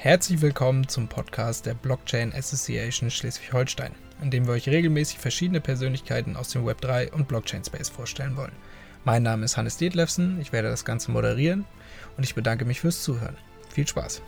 Herzlich willkommen zum Podcast der Blockchain Association Schleswig-Holstein, in dem wir euch regelmäßig verschiedene Persönlichkeiten aus dem Web3 und Blockchain Space vorstellen wollen. Mein Name ist Hannes Detlefsen, ich werde das Ganze moderieren und ich bedanke mich fürs Zuhören. Viel Spaß!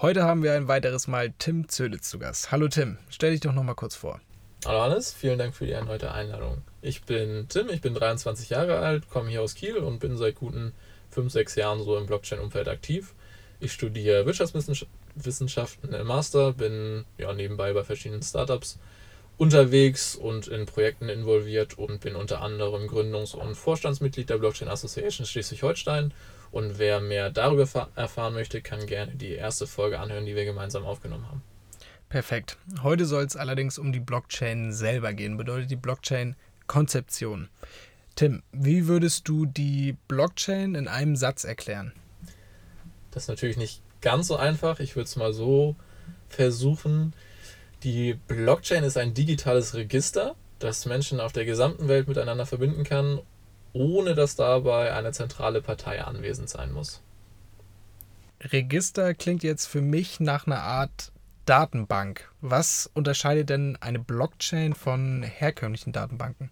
Heute haben wir ein weiteres Mal Tim Zöditz zu Gast. Hallo Tim, stell dich doch noch mal kurz vor. Hallo Hannes, vielen Dank für die erneute Einladung. Ich bin Tim, ich bin 23 Jahre alt, komme hier aus Kiel und bin seit guten 5, 6 Jahren so im Blockchain-Umfeld aktiv. Ich studiere Wirtschaftswissenschaften im Master, bin ja nebenbei bei verschiedenen Startups unterwegs und in Projekten involviert und bin unter anderem Gründungs- und Vorstandsmitglied der Blockchain Association Schleswig-Holstein und wer mehr darüber erfahren möchte, kann gerne die erste Folge anhören, die wir gemeinsam aufgenommen haben. Perfekt. Heute soll es allerdings um die Blockchain selber gehen, bedeutet die Blockchain-Konzeption. Tim, wie würdest du die Blockchain in einem Satz erklären? Das ist natürlich nicht ganz so einfach. Ich würde es mal so versuchen. Die Blockchain ist ein digitales Register, das Menschen auf der gesamten Welt miteinander verbinden kann ohne dass dabei eine zentrale Partei anwesend sein muss. Register klingt jetzt für mich nach einer Art Datenbank. Was unterscheidet denn eine Blockchain von herkömmlichen Datenbanken?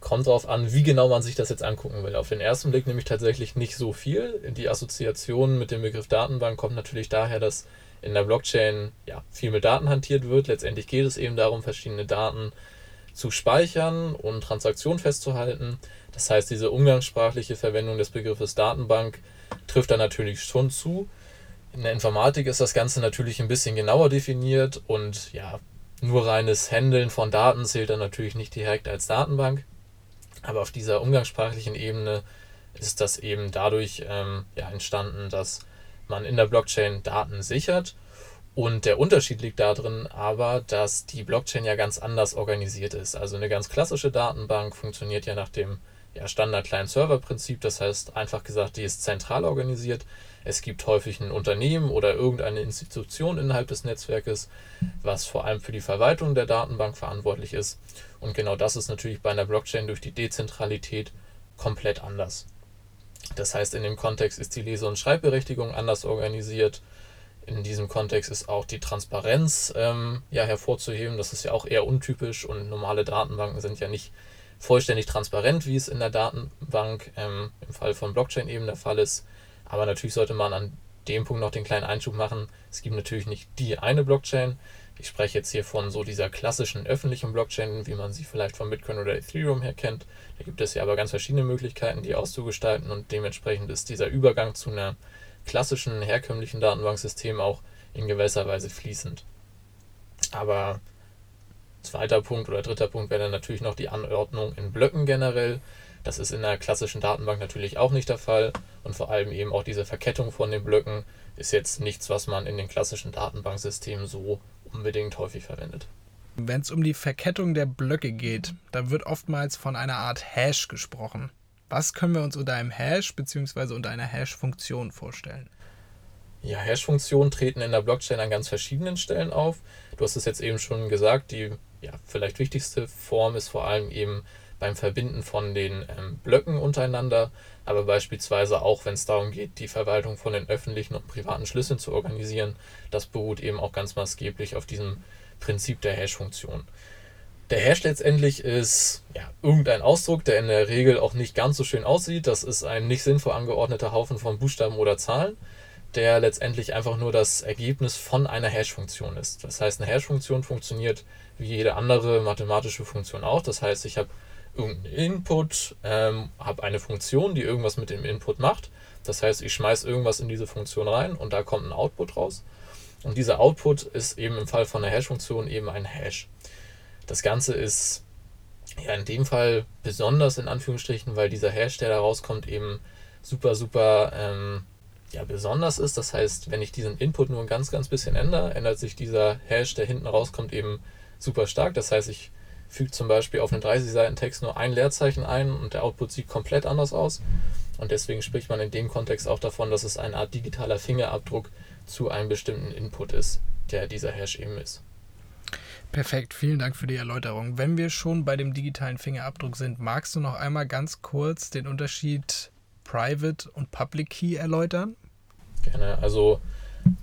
Kommt darauf an, wie genau man sich das jetzt angucken will. Auf den ersten Blick nämlich tatsächlich nicht so viel. Die Assoziation mit dem Begriff Datenbank kommt natürlich daher, dass in der Blockchain ja, viel mit Daten hantiert wird. Letztendlich geht es eben darum, verschiedene Daten zu speichern und Transaktionen festzuhalten. Das heißt, diese umgangssprachliche Verwendung des Begriffes Datenbank trifft da natürlich schon zu. In der Informatik ist das Ganze natürlich ein bisschen genauer definiert und ja, nur reines Handeln von Daten zählt dann natürlich nicht direkt als Datenbank. Aber auf dieser umgangssprachlichen Ebene ist das eben dadurch ähm, ja, entstanden, dass man in der Blockchain Daten sichert und der Unterschied liegt darin aber, dass die Blockchain ja ganz anders organisiert ist. Also eine ganz klassische Datenbank funktioniert ja nach dem ja, Standard-Client-Server-Prinzip. Das heißt, einfach gesagt, die ist zentral organisiert. Es gibt häufig ein Unternehmen oder irgendeine Institution innerhalb des Netzwerkes, was vor allem für die Verwaltung der Datenbank verantwortlich ist. Und genau das ist natürlich bei einer Blockchain durch die Dezentralität komplett anders. Das heißt, in dem Kontext ist die Lese- und Schreibberechtigung anders organisiert in diesem Kontext ist auch die Transparenz ähm, ja, hervorzuheben. Das ist ja auch eher untypisch und normale Datenbanken sind ja nicht vollständig transparent, wie es in der Datenbank ähm, im Fall von Blockchain eben der Fall ist. Aber natürlich sollte man an dem Punkt noch den kleinen Einschub machen. Es gibt natürlich nicht die eine Blockchain. Ich spreche jetzt hier von so dieser klassischen öffentlichen Blockchain, wie man sie vielleicht von Bitcoin oder Ethereum her kennt. Da gibt es ja aber ganz verschiedene Möglichkeiten, die auszugestalten und dementsprechend ist dieser Übergang zu einer klassischen, herkömmlichen Datenbanksystem auch in gewisser Weise fließend. Aber zweiter Punkt oder dritter Punkt wäre dann natürlich noch die Anordnung in Blöcken generell. Das ist in der klassischen Datenbank natürlich auch nicht der Fall. Und vor allem eben auch diese Verkettung von den Blöcken ist jetzt nichts, was man in den klassischen Datenbanksystemen so unbedingt häufig verwendet. Wenn es um die Verkettung der Blöcke geht, dann wird oftmals von einer Art Hash gesprochen. Was können wir uns unter einem Hash bzw. unter einer Hash-Funktion vorstellen? Ja, Hash-Funktionen treten in der Blockchain an ganz verschiedenen Stellen auf. Du hast es jetzt eben schon gesagt, die ja, vielleicht wichtigste Form ist vor allem eben beim Verbinden von den ähm, Blöcken untereinander, aber beispielsweise auch, wenn es darum geht, die Verwaltung von den öffentlichen und privaten Schlüsseln zu organisieren. Das beruht eben auch ganz maßgeblich auf diesem Prinzip der Hash-Funktion. Der Hash letztendlich ist ja, irgendein Ausdruck, der in der Regel auch nicht ganz so schön aussieht. Das ist ein nicht sinnvoll angeordneter Haufen von Buchstaben oder Zahlen, der letztendlich einfach nur das Ergebnis von einer Hash-Funktion ist. Das heißt, eine Hash-Funktion funktioniert wie jede andere mathematische Funktion auch. Das heißt, ich habe irgendeinen Input, ähm, habe eine Funktion, die irgendwas mit dem Input macht. Das heißt, ich schmeiße irgendwas in diese Funktion rein und da kommt ein Output raus. Und dieser Output ist eben im Fall von einer Hash-Funktion eben ein Hash. Das Ganze ist ja in dem Fall besonders in Anführungsstrichen, weil dieser da rauskommt, eben super, super ähm, ja, besonders ist. Das heißt, wenn ich diesen Input nur ein ganz, ganz bisschen ändere, ändert sich dieser Hash, der hinten rauskommt, eben super stark. Das heißt, ich füge zum Beispiel auf einen 30 Seiten Text nur ein Leerzeichen ein und der Output sieht komplett anders aus. Und deswegen spricht man in dem Kontext auch davon, dass es eine Art digitaler Fingerabdruck zu einem bestimmten Input ist, der dieser Hash eben ist. Perfekt, vielen Dank für die Erläuterung. Wenn wir schon bei dem digitalen Fingerabdruck sind, magst du noch einmal ganz kurz den Unterschied Private und Public Key erläutern? Gerne. Also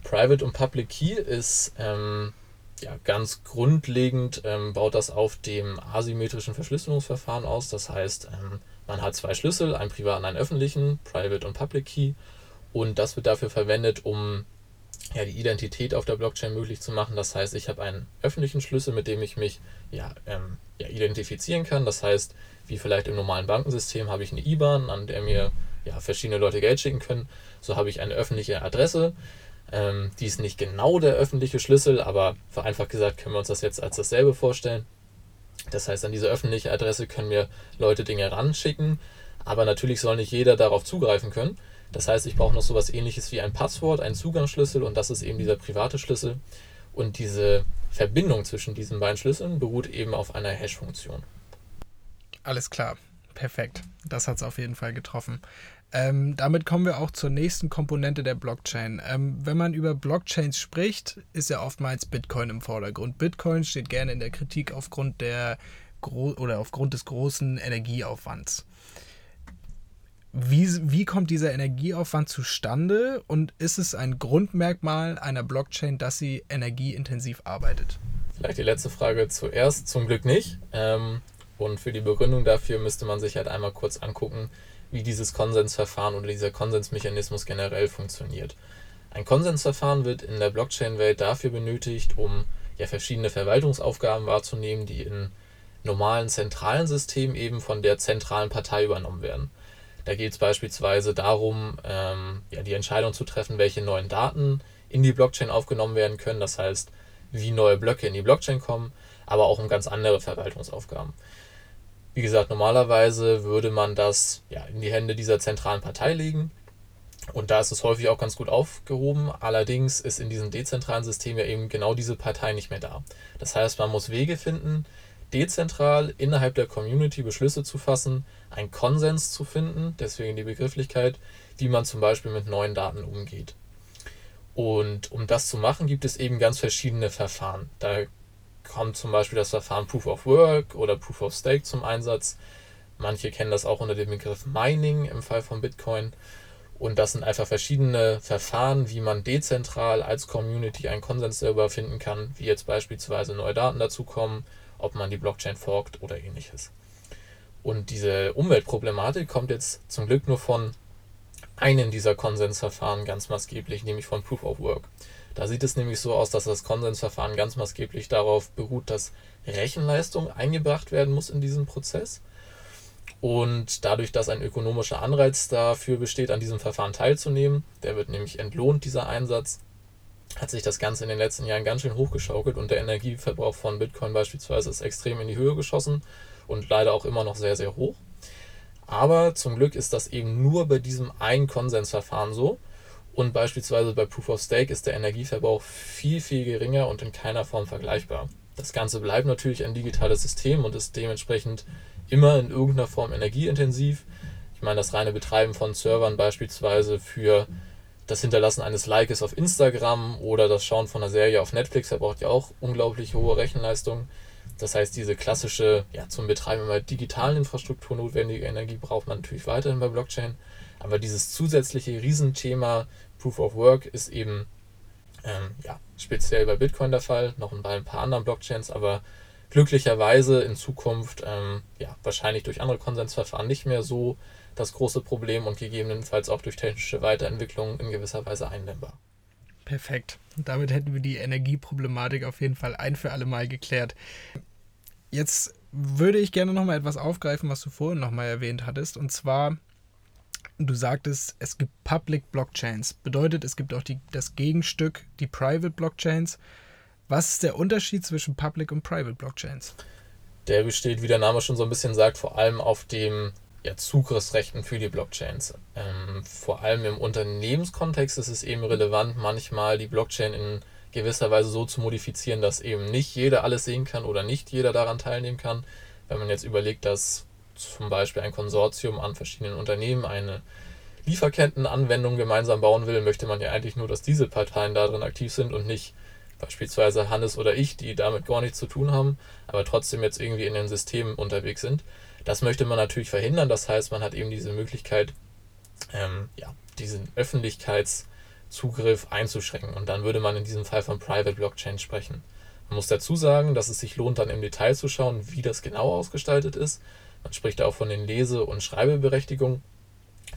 Private und Public Key ist ähm, ja, ganz grundlegend, ähm, baut das auf dem asymmetrischen Verschlüsselungsverfahren aus. Das heißt, ähm, man hat zwei Schlüssel, einen privaten, einen öffentlichen, Private und Public Key. Und das wird dafür verwendet, um ja, die Identität auf der Blockchain möglich zu machen. Das heißt, ich habe einen öffentlichen Schlüssel, mit dem ich mich ja, ähm, ja, identifizieren kann. Das heißt, wie vielleicht im normalen Bankensystem habe ich eine IBAN, an der mir ja, verschiedene Leute Geld schicken können. So habe ich eine öffentliche Adresse. Ähm, die ist nicht genau der öffentliche Schlüssel, aber vereinfacht gesagt können wir uns das jetzt als dasselbe vorstellen. Das heißt, an diese öffentliche Adresse können mir Leute Dinge ranschicken, aber natürlich soll nicht jeder darauf zugreifen können. Das heißt, ich brauche noch so etwas ähnliches wie ein Passwort, einen Zugangsschlüssel und das ist eben dieser private Schlüssel. Und diese Verbindung zwischen diesen beiden Schlüsseln beruht eben auf einer Hash-Funktion. Alles klar, perfekt. Das hat es auf jeden Fall getroffen. Ähm, damit kommen wir auch zur nächsten Komponente der Blockchain. Ähm, wenn man über Blockchains spricht, ist ja oftmals Bitcoin im Vordergrund. Bitcoin steht gerne in der Kritik aufgrund der oder aufgrund des großen Energieaufwands. Wie, wie kommt dieser Energieaufwand zustande und ist es ein Grundmerkmal einer Blockchain, dass sie energieintensiv arbeitet? Vielleicht die letzte Frage zuerst. Zum Glück nicht. Ähm, und für die Begründung dafür müsste man sich halt einmal kurz angucken, wie dieses Konsensverfahren oder dieser Konsensmechanismus generell funktioniert. Ein Konsensverfahren wird in der Blockchain-Welt dafür benötigt, um ja verschiedene Verwaltungsaufgaben wahrzunehmen, die in normalen zentralen Systemen eben von der zentralen Partei übernommen werden. Da geht es beispielsweise darum, ähm, ja, die Entscheidung zu treffen, welche neuen Daten in die Blockchain aufgenommen werden können, das heißt, wie neue Blöcke in die Blockchain kommen, aber auch um ganz andere Verwaltungsaufgaben. Wie gesagt, normalerweise würde man das ja, in die Hände dieser zentralen Partei legen. Und da ist es häufig auch ganz gut aufgehoben. Allerdings ist in diesem dezentralen System ja eben genau diese Partei nicht mehr da. Das heißt, man muss Wege finden, dezentral innerhalb der Community Beschlüsse zu fassen, einen Konsens zu finden, deswegen die Begrifflichkeit, wie man zum Beispiel mit neuen Daten umgeht. Und um das zu machen, gibt es eben ganz verschiedene Verfahren. Da kommt zum Beispiel das Verfahren Proof of Work oder Proof of Stake zum Einsatz. Manche kennen das auch unter dem Begriff Mining im Fall von Bitcoin. Und das sind einfach verschiedene Verfahren, wie man dezentral als Community einen Konsens darüber finden kann, wie jetzt beispielsweise neue Daten dazukommen, ob man die Blockchain forkt oder ähnliches. Und diese Umweltproblematik kommt jetzt zum Glück nur von einem dieser Konsensverfahren ganz maßgeblich, nämlich von Proof of Work. Da sieht es nämlich so aus, dass das Konsensverfahren ganz maßgeblich darauf beruht, dass Rechenleistung eingebracht werden muss in diesen Prozess. Und dadurch, dass ein ökonomischer Anreiz dafür besteht, an diesem Verfahren teilzunehmen, der wird nämlich entlohnt, dieser Einsatz, hat sich das Ganze in den letzten Jahren ganz schön hochgeschaukelt und der Energieverbrauch von Bitcoin beispielsweise ist extrem in die Höhe geschossen und leider auch immer noch sehr, sehr hoch. Aber zum Glück ist das eben nur bei diesem einen Konsensverfahren so. Und beispielsweise bei Proof of Stake ist der Energieverbrauch viel, viel geringer und in keiner Form vergleichbar. Das Ganze bleibt natürlich ein digitales System und ist dementsprechend immer in irgendeiner Form energieintensiv. Ich meine, das reine Betreiben von Servern beispielsweise für das Hinterlassen eines Likes auf Instagram oder das Schauen von einer Serie auf Netflix verbraucht ja auch unglaublich hohe Rechenleistung. Das heißt, diese klassische, ja, zum Betreiben immer digitalen Infrastruktur notwendige Energie braucht man natürlich weiterhin bei Blockchain. Aber dieses zusätzliche Riesenthema Proof of Work ist eben ähm, ja, speziell bei Bitcoin der Fall, noch bei ein paar anderen Blockchains, aber glücklicherweise in Zukunft ähm, ja, wahrscheinlich durch andere Konsensverfahren nicht mehr so das große Problem und gegebenenfalls auch durch technische Weiterentwicklung in gewisser Weise eindämmbar. Perfekt. damit hätten wir die Energieproblematik auf jeden Fall ein für alle Mal geklärt. Jetzt würde ich gerne nochmal etwas aufgreifen, was du vorhin nochmal erwähnt hattest. Und zwar du sagtest, es gibt Public Blockchains. Bedeutet, es gibt auch die, das Gegenstück, die Private Blockchains. Was ist der Unterschied zwischen Public und Private Blockchains? Der besteht, wie der Name schon so ein bisschen sagt, vor allem auf dem ja, Zugriffsrechten für die Blockchains. Ähm, vor allem im Unternehmenskontext ist es eben relevant, manchmal die Blockchain in gewisser Weise so zu modifizieren, dass eben nicht jeder alles sehen kann oder nicht jeder daran teilnehmen kann. Wenn man jetzt überlegt, dass zum Beispiel ein Konsortium an verschiedenen Unternehmen eine Lieferkettenanwendungen gemeinsam bauen will, möchte man ja eigentlich nur, dass diese Parteien darin aktiv sind und nicht beispielsweise Hannes oder ich, die damit gar nichts zu tun haben, aber trotzdem jetzt irgendwie in den Systemen unterwegs sind. Das möchte man natürlich verhindern. Das heißt, man hat eben diese Möglichkeit, ähm, ja, diesen Öffentlichkeitszugriff einzuschränken. Und dann würde man in diesem Fall von Private Blockchain sprechen. Man muss dazu sagen, dass es sich lohnt, dann im Detail zu schauen, wie das genau ausgestaltet ist. Man spricht auch von den Lese- und Schreibeberechtigungen,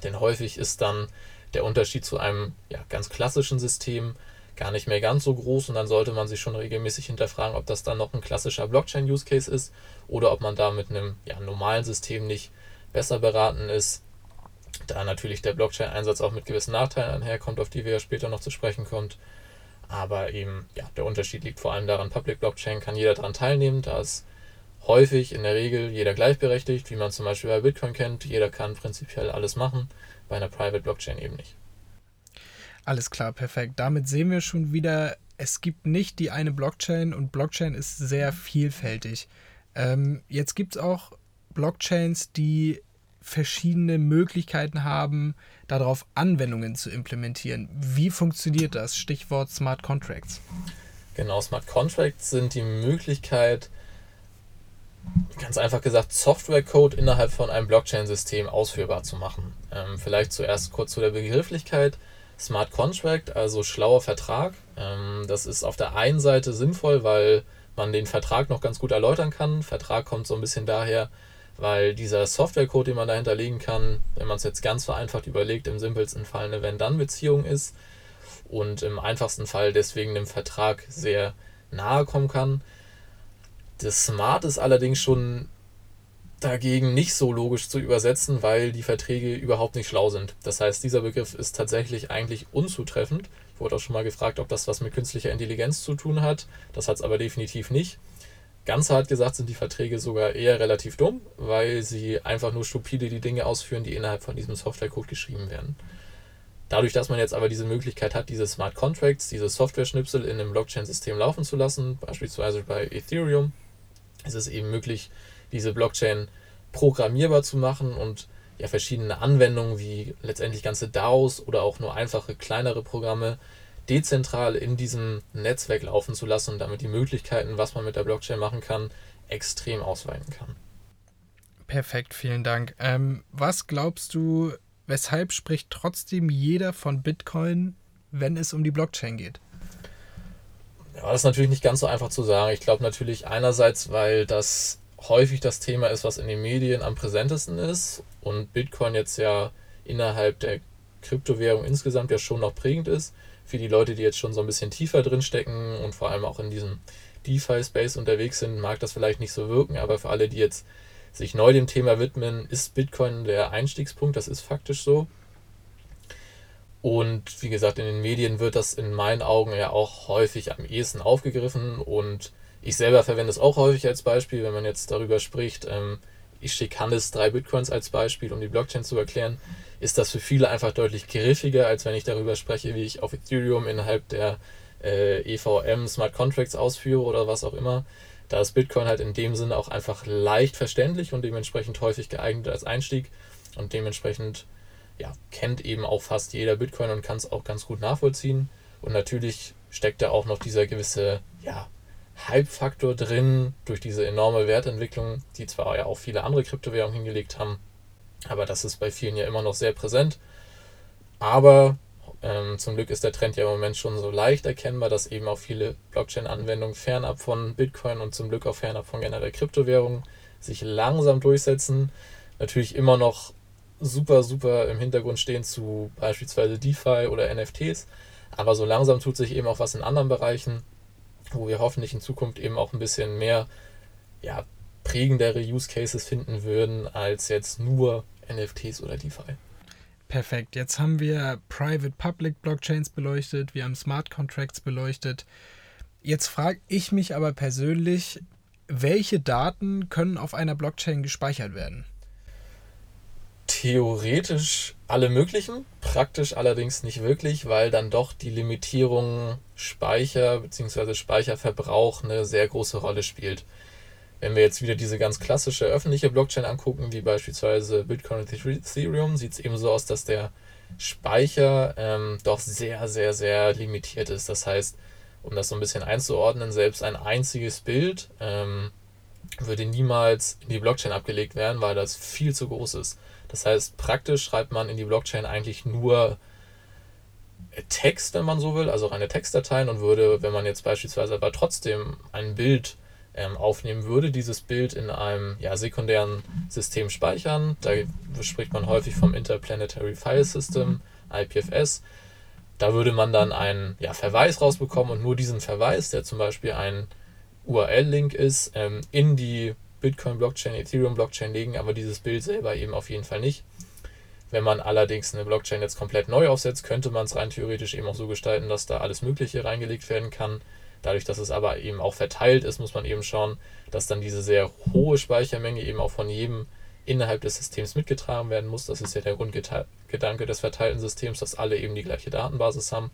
denn häufig ist dann der Unterschied zu einem ja, ganz klassischen System gar nicht mehr ganz so groß und dann sollte man sich schon regelmäßig hinterfragen, ob das dann noch ein klassischer Blockchain-Use-Case ist oder ob man da mit einem ja, normalen System nicht besser beraten ist. Da natürlich der Blockchain-Einsatz auch mit gewissen Nachteilen einherkommt, auf die wir ja später noch zu sprechen kommt. Aber eben, ja, der Unterschied liegt vor allem daran, Public Blockchain kann jeder daran teilnehmen, da ist häufig in der Regel jeder gleichberechtigt, wie man zum Beispiel bei Bitcoin kennt. Jeder kann prinzipiell alles machen, bei einer Private Blockchain eben nicht. Alles klar, perfekt. Damit sehen wir schon wieder, es gibt nicht die eine Blockchain und Blockchain ist sehr vielfältig. Ähm, jetzt gibt es auch Blockchains, die verschiedene Möglichkeiten haben, darauf Anwendungen zu implementieren. Wie funktioniert das? Stichwort Smart Contracts. Genau, Smart Contracts sind die Möglichkeit, ganz einfach gesagt, Softwarecode innerhalb von einem Blockchain-System ausführbar zu machen. Ähm, vielleicht zuerst kurz zu der Begrifflichkeit. Smart Contract, also schlauer Vertrag. Ähm, das ist auf der einen Seite sinnvoll, weil man den Vertrag noch ganz gut erläutern kann. Vertrag kommt so ein bisschen daher, weil dieser Softwarecode, den man dahinter legen kann, wenn man es jetzt ganz vereinfacht überlegt, im simpelsten Fall eine Wenn-Dann-Beziehung ist und im einfachsten Fall deswegen dem Vertrag sehr nahe kommen kann. Das Smart ist allerdings schon dagegen nicht so logisch zu übersetzen, weil die Verträge überhaupt nicht schlau sind. Das heißt, dieser Begriff ist tatsächlich eigentlich unzutreffend. Wurde auch schon mal gefragt, ob das was mit künstlicher Intelligenz zu tun hat. Das hat es aber definitiv nicht. Ganz hart gesagt sind die Verträge sogar eher relativ dumm, weil sie einfach nur stupide die Dinge ausführen, die innerhalb von diesem Softwarecode geschrieben werden. Dadurch, dass man jetzt aber diese Möglichkeit hat, diese Smart Contracts, diese Software-Schnipsel in einem Blockchain-System laufen zu lassen, beispielsweise bei Ethereum, ist es eben möglich, diese Blockchain programmierbar zu machen und ja, verschiedene Anwendungen wie letztendlich ganze DAOs oder auch nur einfache kleinere Programme dezentral in diesem Netzwerk laufen zu lassen und damit die Möglichkeiten, was man mit der Blockchain machen kann, extrem ausweiten kann. Perfekt, vielen Dank. Ähm, was glaubst du, weshalb spricht trotzdem jeder von Bitcoin, wenn es um die Blockchain geht? Ja, das ist natürlich nicht ganz so einfach zu sagen. Ich glaube natürlich einerseits, weil das häufig das Thema ist, was in den Medien am präsentesten ist und Bitcoin jetzt ja innerhalb der Kryptowährung insgesamt ja schon noch prägend ist. Für die Leute, die jetzt schon so ein bisschen tiefer drin stecken und vor allem auch in diesem DeFi-Space unterwegs sind, mag das vielleicht nicht so wirken, aber für alle, die jetzt sich neu dem Thema widmen, ist Bitcoin der Einstiegspunkt, das ist faktisch so. Und wie gesagt, in den Medien wird das in meinen Augen ja auch häufig am ehesten aufgegriffen und ich selber verwende es auch häufig als Beispiel, wenn man jetzt darüber spricht. Ähm, ich schicke Hannes drei Bitcoins als Beispiel, um die Blockchain zu erklären. Ist das für viele einfach deutlich griffiger, als wenn ich darüber spreche, wie ich auf Ethereum innerhalb der äh, EVM Smart Contracts ausführe oder was auch immer. Da ist Bitcoin halt in dem Sinne auch einfach leicht verständlich und dementsprechend häufig geeignet als Einstieg und dementsprechend ja, kennt eben auch fast jeder Bitcoin und kann es auch ganz gut nachvollziehen. Und natürlich steckt da auch noch dieser gewisse ja, Hype-Faktor drin durch diese enorme Wertentwicklung, die zwar ja auch viele andere Kryptowährungen hingelegt haben, aber das ist bei vielen ja immer noch sehr präsent. Aber ähm, zum Glück ist der Trend ja im Moment schon so leicht erkennbar, dass eben auch viele Blockchain-Anwendungen fernab von Bitcoin und zum Glück auch fernab von generell Kryptowährungen sich langsam durchsetzen. Natürlich immer noch super, super im Hintergrund stehen zu beispielsweise DeFi oder NFTs. Aber so langsam tut sich eben auch was in anderen Bereichen wo wir hoffentlich in Zukunft eben auch ein bisschen mehr ja, prägendere Use Cases finden würden als jetzt nur NFTs oder DeFi. Perfekt. Jetzt haben wir Private-Public Blockchains beleuchtet, wir haben Smart Contracts beleuchtet. Jetzt frage ich mich aber persönlich, welche Daten können auf einer Blockchain gespeichert werden? Theoretisch alle möglichen, praktisch allerdings nicht wirklich, weil dann doch die Limitierung Speicher bzw. Speicherverbrauch eine sehr große Rolle spielt. Wenn wir jetzt wieder diese ganz klassische öffentliche Blockchain angucken, wie beispielsweise Bitcoin und Ethereum, sieht es eben so aus, dass der Speicher ähm, doch sehr, sehr, sehr limitiert ist. Das heißt, um das so ein bisschen einzuordnen, selbst ein einziges Bild ähm, würde niemals in die Blockchain abgelegt werden, weil das viel zu groß ist. Das heißt, praktisch schreibt man in die Blockchain eigentlich nur Text, wenn man so will, also reine Textdateien und würde, wenn man jetzt beispielsweise aber trotzdem ein Bild ähm, aufnehmen würde, dieses Bild in einem ja, sekundären System speichern. Da spricht man häufig vom Interplanetary File System, IPFS. Da würde man dann einen ja, Verweis rausbekommen und nur diesen Verweis, der zum Beispiel ein URL-Link ist, ähm, in die Bitcoin-Blockchain, Ethereum-Blockchain legen, aber dieses Bild selber eben auf jeden Fall nicht. Wenn man allerdings eine Blockchain jetzt komplett neu aufsetzt, könnte man es rein theoretisch eben auch so gestalten, dass da alles Mögliche reingelegt werden kann. Dadurch, dass es aber eben auch verteilt ist, muss man eben schauen, dass dann diese sehr hohe Speichermenge eben auch von jedem innerhalb des Systems mitgetragen werden muss. Das ist ja der Grundgedanke des verteilten Systems, dass alle eben die gleiche Datenbasis haben.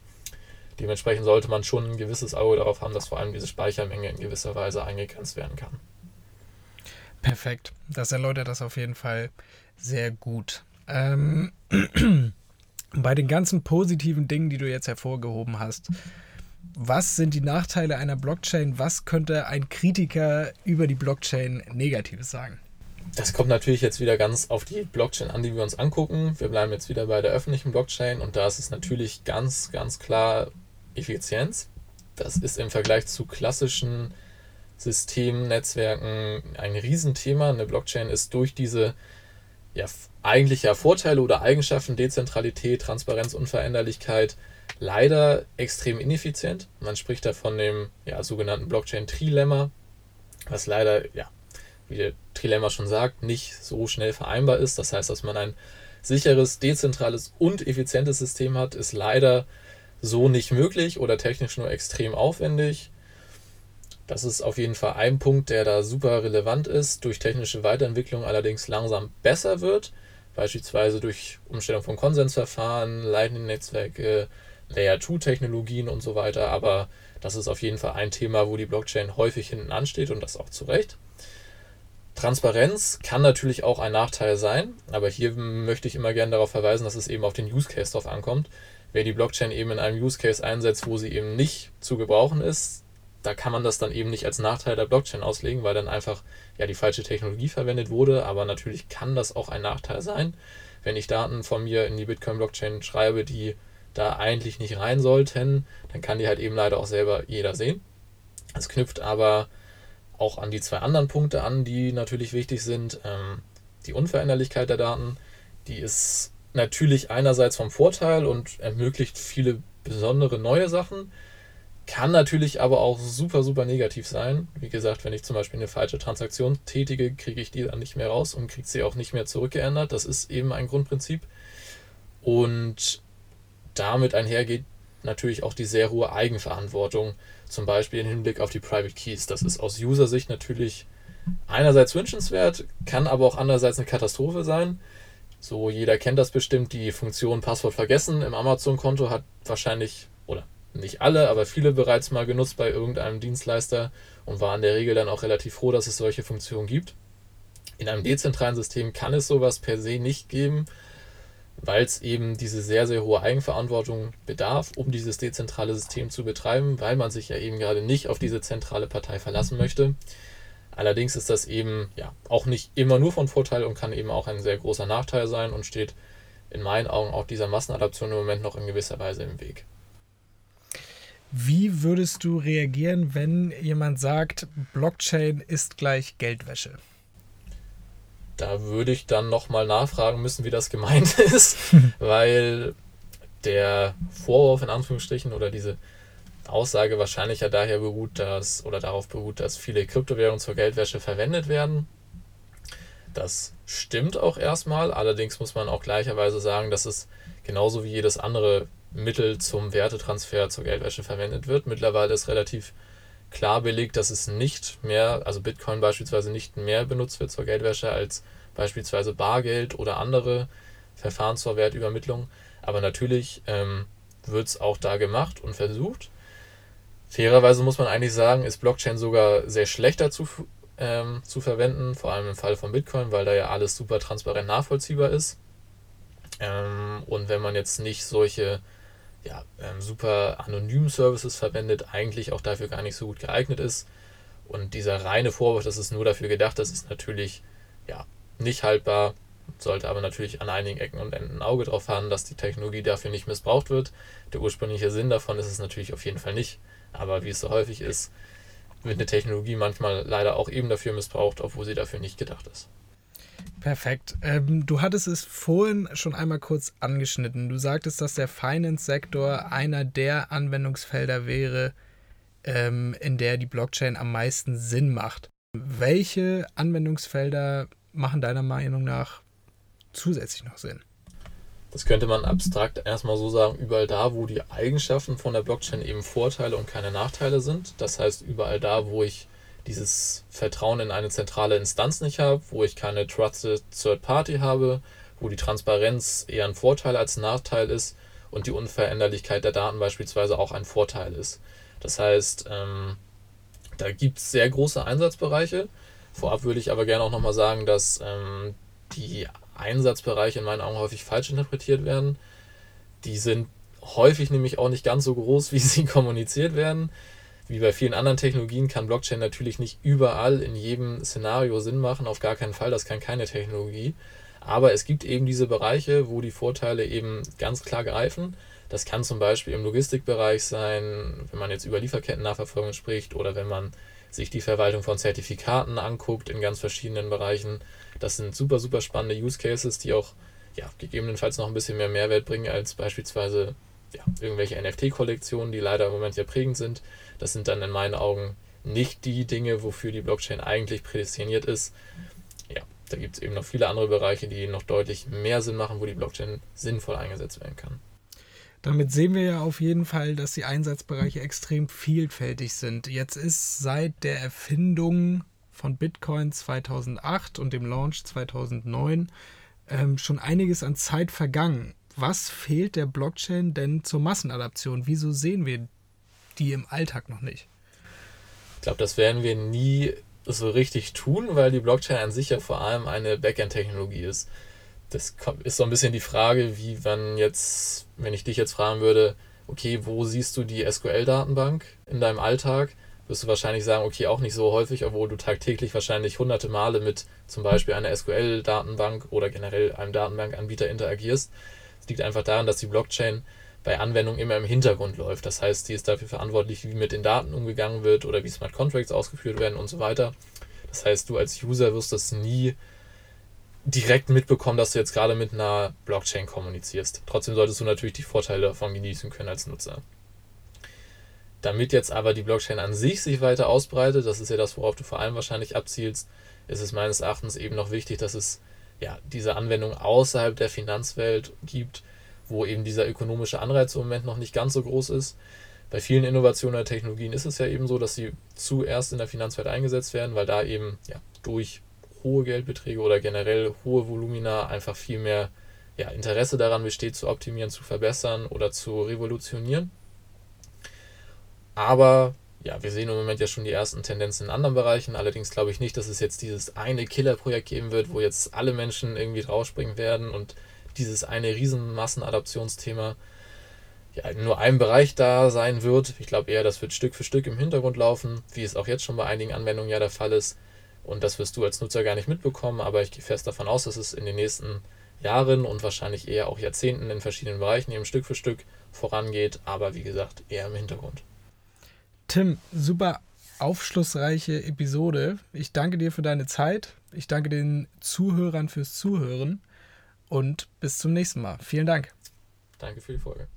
Dementsprechend sollte man schon ein gewisses Auge darauf haben, dass vor allem diese Speichermenge in gewisser Weise eingegrenzt werden kann. Perfekt. Das erläutert das auf jeden Fall sehr gut. Ähm, bei den ganzen positiven Dingen, die du jetzt hervorgehoben hast, was sind die Nachteile einer Blockchain? Was könnte ein Kritiker über die Blockchain Negatives sagen? Das kommt natürlich jetzt wieder ganz auf die Blockchain an, die wir uns angucken. Wir bleiben jetzt wieder bei der öffentlichen Blockchain und da ist es natürlich ganz, ganz klar Effizienz. Das ist im Vergleich zu klassischen Systemen, Netzwerken ein Riesenthema. Eine Blockchain ist durch diese ja, eigentliche Vorteile oder Eigenschaften, Dezentralität, Transparenz, Unveränderlichkeit, leider extrem ineffizient. Man spricht da von dem ja, sogenannten Blockchain-Trilemma, was leider, ja, wie der Trilemma schon sagt, nicht so schnell vereinbar ist. Das heißt, dass man ein sicheres, dezentrales und effizientes System hat, ist leider so nicht möglich oder technisch nur extrem aufwendig. Das ist auf jeden Fall ein Punkt, der da super relevant ist, durch technische Weiterentwicklung allerdings langsam besser wird, beispielsweise durch Umstellung von Konsensverfahren, Lightning-Netzwerke, Layer-2-Technologien und so weiter. Aber das ist auf jeden Fall ein Thema, wo die Blockchain häufig hinten ansteht und das auch zu Recht. Transparenz kann natürlich auch ein Nachteil sein, aber hier möchte ich immer gerne darauf verweisen, dass es eben auf den Use Case drauf ankommt wer die Blockchain eben in einem Use Case einsetzt, wo sie eben nicht zu gebrauchen ist, da kann man das dann eben nicht als Nachteil der Blockchain auslegen, weil dann einfach ja die falsche Technologie verwendet wurde. Aber natürlich kann das auch ein Nachteil sein, wenn ich Daten von mir in die Bitcoin-Blockchain schreibe, die da eigentlich nicht rein sollten, dann kann die halt eben leider auch selber jeder sehen. Es knüpft aber auch an die zwei anderen Punkte an, die natürlich wichtig sind. Ähm, die Unveränderlichkeit der Daten, die ist natürlich einerseits vom Vorteil und ermöglicht viele besondere neue Sachen, kann natürlich aber auch super, super negativ sein. Wie gesagt, wenn ich zum Beispiel eine falsche Transaktion tätige, kriege ich die dann nicht mehr raus und kriege sie auch nicht mehr zurückgeändert. Das ist eben ein Grundprinzip. Und damit einhergeht natürlich auch die sehr hohe Eigenverantwortung, zum Beispiel im Hinblick auf die Private Keys. Das ist aus User-Sicht natürlich einerseits wünschenswert, kann aber auch andererseits eine Katastrophe sein. So, jeder kennt das bestimmt, die Funktion Passwort vergessen im Amazon-Konto hat wahrscheinlich, nicht alle, aber viele bereits mal genutzt bei irgendeinem Dienstleister und war in der Regel dann auch relativ froh, dass es solche Funktionen gibt. In einem dezentralen System kann es sowas per se nicht geben, weil es eben diese sehr, sehr hohe Eigenverantwortung bedarf, um dieses dezentrale System zu betreiben, weil man sich ja eben gerade nicht auf diese zentrale Partei verlassen möchte. Allerdings ist das eben ja auch nicht immer nur von Vorteil und kann eben auch ein sehr großer Nachteil sein und steht in meinen Augen auch dieser Massenadaption im Moment noch in gewisser Weise im Weg. Wie würdest du reagieren, wenn jemand sagt, Blockchain ist gleich Geldwäsche? Da würde ich dann nochmal nachfragen müssen, wie das gemeint ist, weil der Vorwurf in Anführungsstrichen oder diese Aussage wahrscheinlich ja daher beruht, dass oder darauf beruht, dass viele Kryptowährungen zur Geldwäsche verwendet werden. Das stimmt auch erstmal, allerdings muss man auch gleicherweise sagen, dass es genauso wie jedes andere Mittel zum Wertetransfer zur Geldwäsche verwendet wird. Mittlerweile ist relativ klar belegt, dass es nicht mehr, also Bitcoin beispielsweise nicht mehr benutzt wird zur Geldwäsche als beispielsweise Bargeld oder andere Verfahren zur Wertübermittlung. Aber natürlich ähm, wird es auch da gemacht und versucht. Fairerweise muss man eigentlich sagen, ist Blockchain sogar sehr schlecht dazu ähm, zu verwenden, vor allem im Fall von Bitcoin, weil da ja alles super transparent nachvollziehbar ist. Ähm, und wenn man jetzt nicht solche ja, ähm, super anonymen Services verwendet, eigentlich auch dafür gar nicht so gut geeignet ist. Und dieser reine Vorwurf, dass es nur dafür gedacht ist, ist natürlich ja, nicht haltbar, sollte aber natürlich an einigen Ecken und Enden ein Auge drauf haben, dass die Technologie dafür nicht missbraucht wird. Der ursprüngliche Sinn davon ist es natürlich auf jeden Fall nicht, aber wie es so häufig ist, wird eine Technologie manchmal leider auch eben dafür missbraucht, obwohl sie dafür nicht gedacht ist. Perfekt. Ähm, du hattest es vorhin schon einmal kurz angeschnitten. Du sagtest, dass der Finance-Sektor einer der Anwendungsfelder wäre, ähm, in der die Blockchain am meisten Sinn macht. Welche Anwendungsfelder machen deiner Meinung nach zusätzlich noch Sinn? Das könnte man abstrakt erstmal so sagen, überall da, wo die Eigenschaften von der Blockchain eben Vorteile und keine Nachteile sind. Das heißt, überall da, wo ich dieses Vertrauen in eine zentrale Instanz nicht habe, wo ich keine Trusted Third Party habe, wo die Transparenz eher ein Vorteil als ein Nachteil ist und die Unveränderlichkeit der Daten beispielsweise auch ein Vorteil ist. Das heißt, ähm, da gibt es sehr große Einsatzbereiche. Vorab würde ich aber gerne auch nochmal sagen, dass ähm, die Einsatzbereiche in meinen Augen häufig falsch interpretiert werden. Die sind häufig nämlich auch nicht ganz so groß, wie sie kommuniziert werden. Wie bei vielen anderen Technologien kann Blockchain natürlich nicht überall in jedem Szenario Sinn machen, auf gar keinen Fall, das kann keine Technologie. Aber es gibt eben diese Bereiche, wo die Vorteile eben ganz klar greifen. Das kann zum Beispiel im Logistikbereich sein, wenn man jetzt über Lieferketten-Nachverfolgung spricht oder wenn man sich die Verwaltung von Zertifikaten anguckt in ganz verschiedenen Bereichen. Das sind super, super spannende Use Cases, die auch ja, gegebenenfalls noch ein bisschen mehr Mehrwert bringen als beispielsweise ja, irgendwelche NFT-Kollektionen, die leider im Moment ja prägend sind. Das sind dann in meinen Augen nicht die Dinge, wofür die Blockchain eigentlich prädestiniert ist. Ja, da gibt es eben noch viele andere Bereiche, die noch deutlich mehr Sinn machen, wo die Blockchain sinnvoll eingesetzt werden kann. Damit sehen wir ja auf jeden Fall, dass die Einsatzbereiche extrem vielfältig sind. Jetzt ist seit der Erfindung von Bitcoin 2008 und dem Launch 2009 ähm, schon einiges an Zeit vergangen. Was fehlt der Blockchain denn zur Massenadaption? Wieso sehen wir die im Alltag noch nicht? Ich glaube, das werden wir nie so richtig tun, weil die Blockchain an sich ja vor allem eine Backend-Technologie ist. Das ist so ein bisschen die Frage, wie man jetzt, wenn ich dich jetzt fragen würde, okay, wo siehst du die SQL-Datenbank in deinem Alltag? wirst du wahrscheinlich sagen, okay, auch nicht so häufig, obwohl du tagtäglich wahrscheinlich hunderte Male mit zum Beispiel einer SQL-Datenbank oder generell einem Datenbankanbieter interagierst. Es liegt einfach daran, dass die Blockchain bei Anwendungen immer im Hintergrund läuft. Das heißt, die ist dafür verantwortlich, wie mit den Daten umgegangen wird oder wie Smart Contracts ausgeführt werden und so weiter. Das heißt, du als User wirst das nie direkt mitbekommen, dass du jetzt gerade mit einer Blockchain kommunizierst. Trotzdem solltest du natürlich die Vorteile davon genießen können als Nutzer. Damit jetzt aber die Blockchain an sich sich weiter ausbreitet, das ist ja das, worauf du vor allem wahrscheinlich abzielst, ist es meines Erachtens eben noch wichtig, dass es ja diese Anwendung außerhalb der Finanzwelt gibt, wo eben dieser ökonomische Anreiz im Moment noch nicht ganz so groß ist. Bei vielen Innovationen oder Technologien ist es ja eben so, dass sie zuerst in der Finanzwelt eingesetzt werden, weil da eben ja, durch hohe Geldbeträge oder generell hohe Volumina einfach viel mehr ja, Interesse daran besteht, zu optimieren, zu verbessern oder zu revolutionieren. Aber ja, wir sehen im Moment ja schon die ersten Tendenzen in anderen Bereichen. Allerdings glaube ich nicht, dass es jetzt dieses eine Killer-Projekt geben wird, wo jetzt alle Menschen irgendwie draufspringen werden und dieses eine riesen Massenadaptionsthema ja, nur einem Bereich da sein wird. Ich glaube eher, das wird Stück für Stück im Hintergrund laufen, wie es auch jetzt schon bei einigen Anwendungen ja der Fall ist. Und das wirst du als Nutzer gar nicht mitbekommen, aber ich gehe fest davon aus, dass es in den nächsten Jahren und wahrscheinlich eher auch Jahrzehnten in verschiedenen Bereichen eben Stück für Stück vorangeht, aber wie gesagt, eher im Hintergrund. Tim, super aufschlussreiche Episode. Ich danke dir für deine Zeit. Ich danke den Zuhörern fürs Zuhören und bis zum nächsten Mal. Vielen Dank. Danke für die Folge.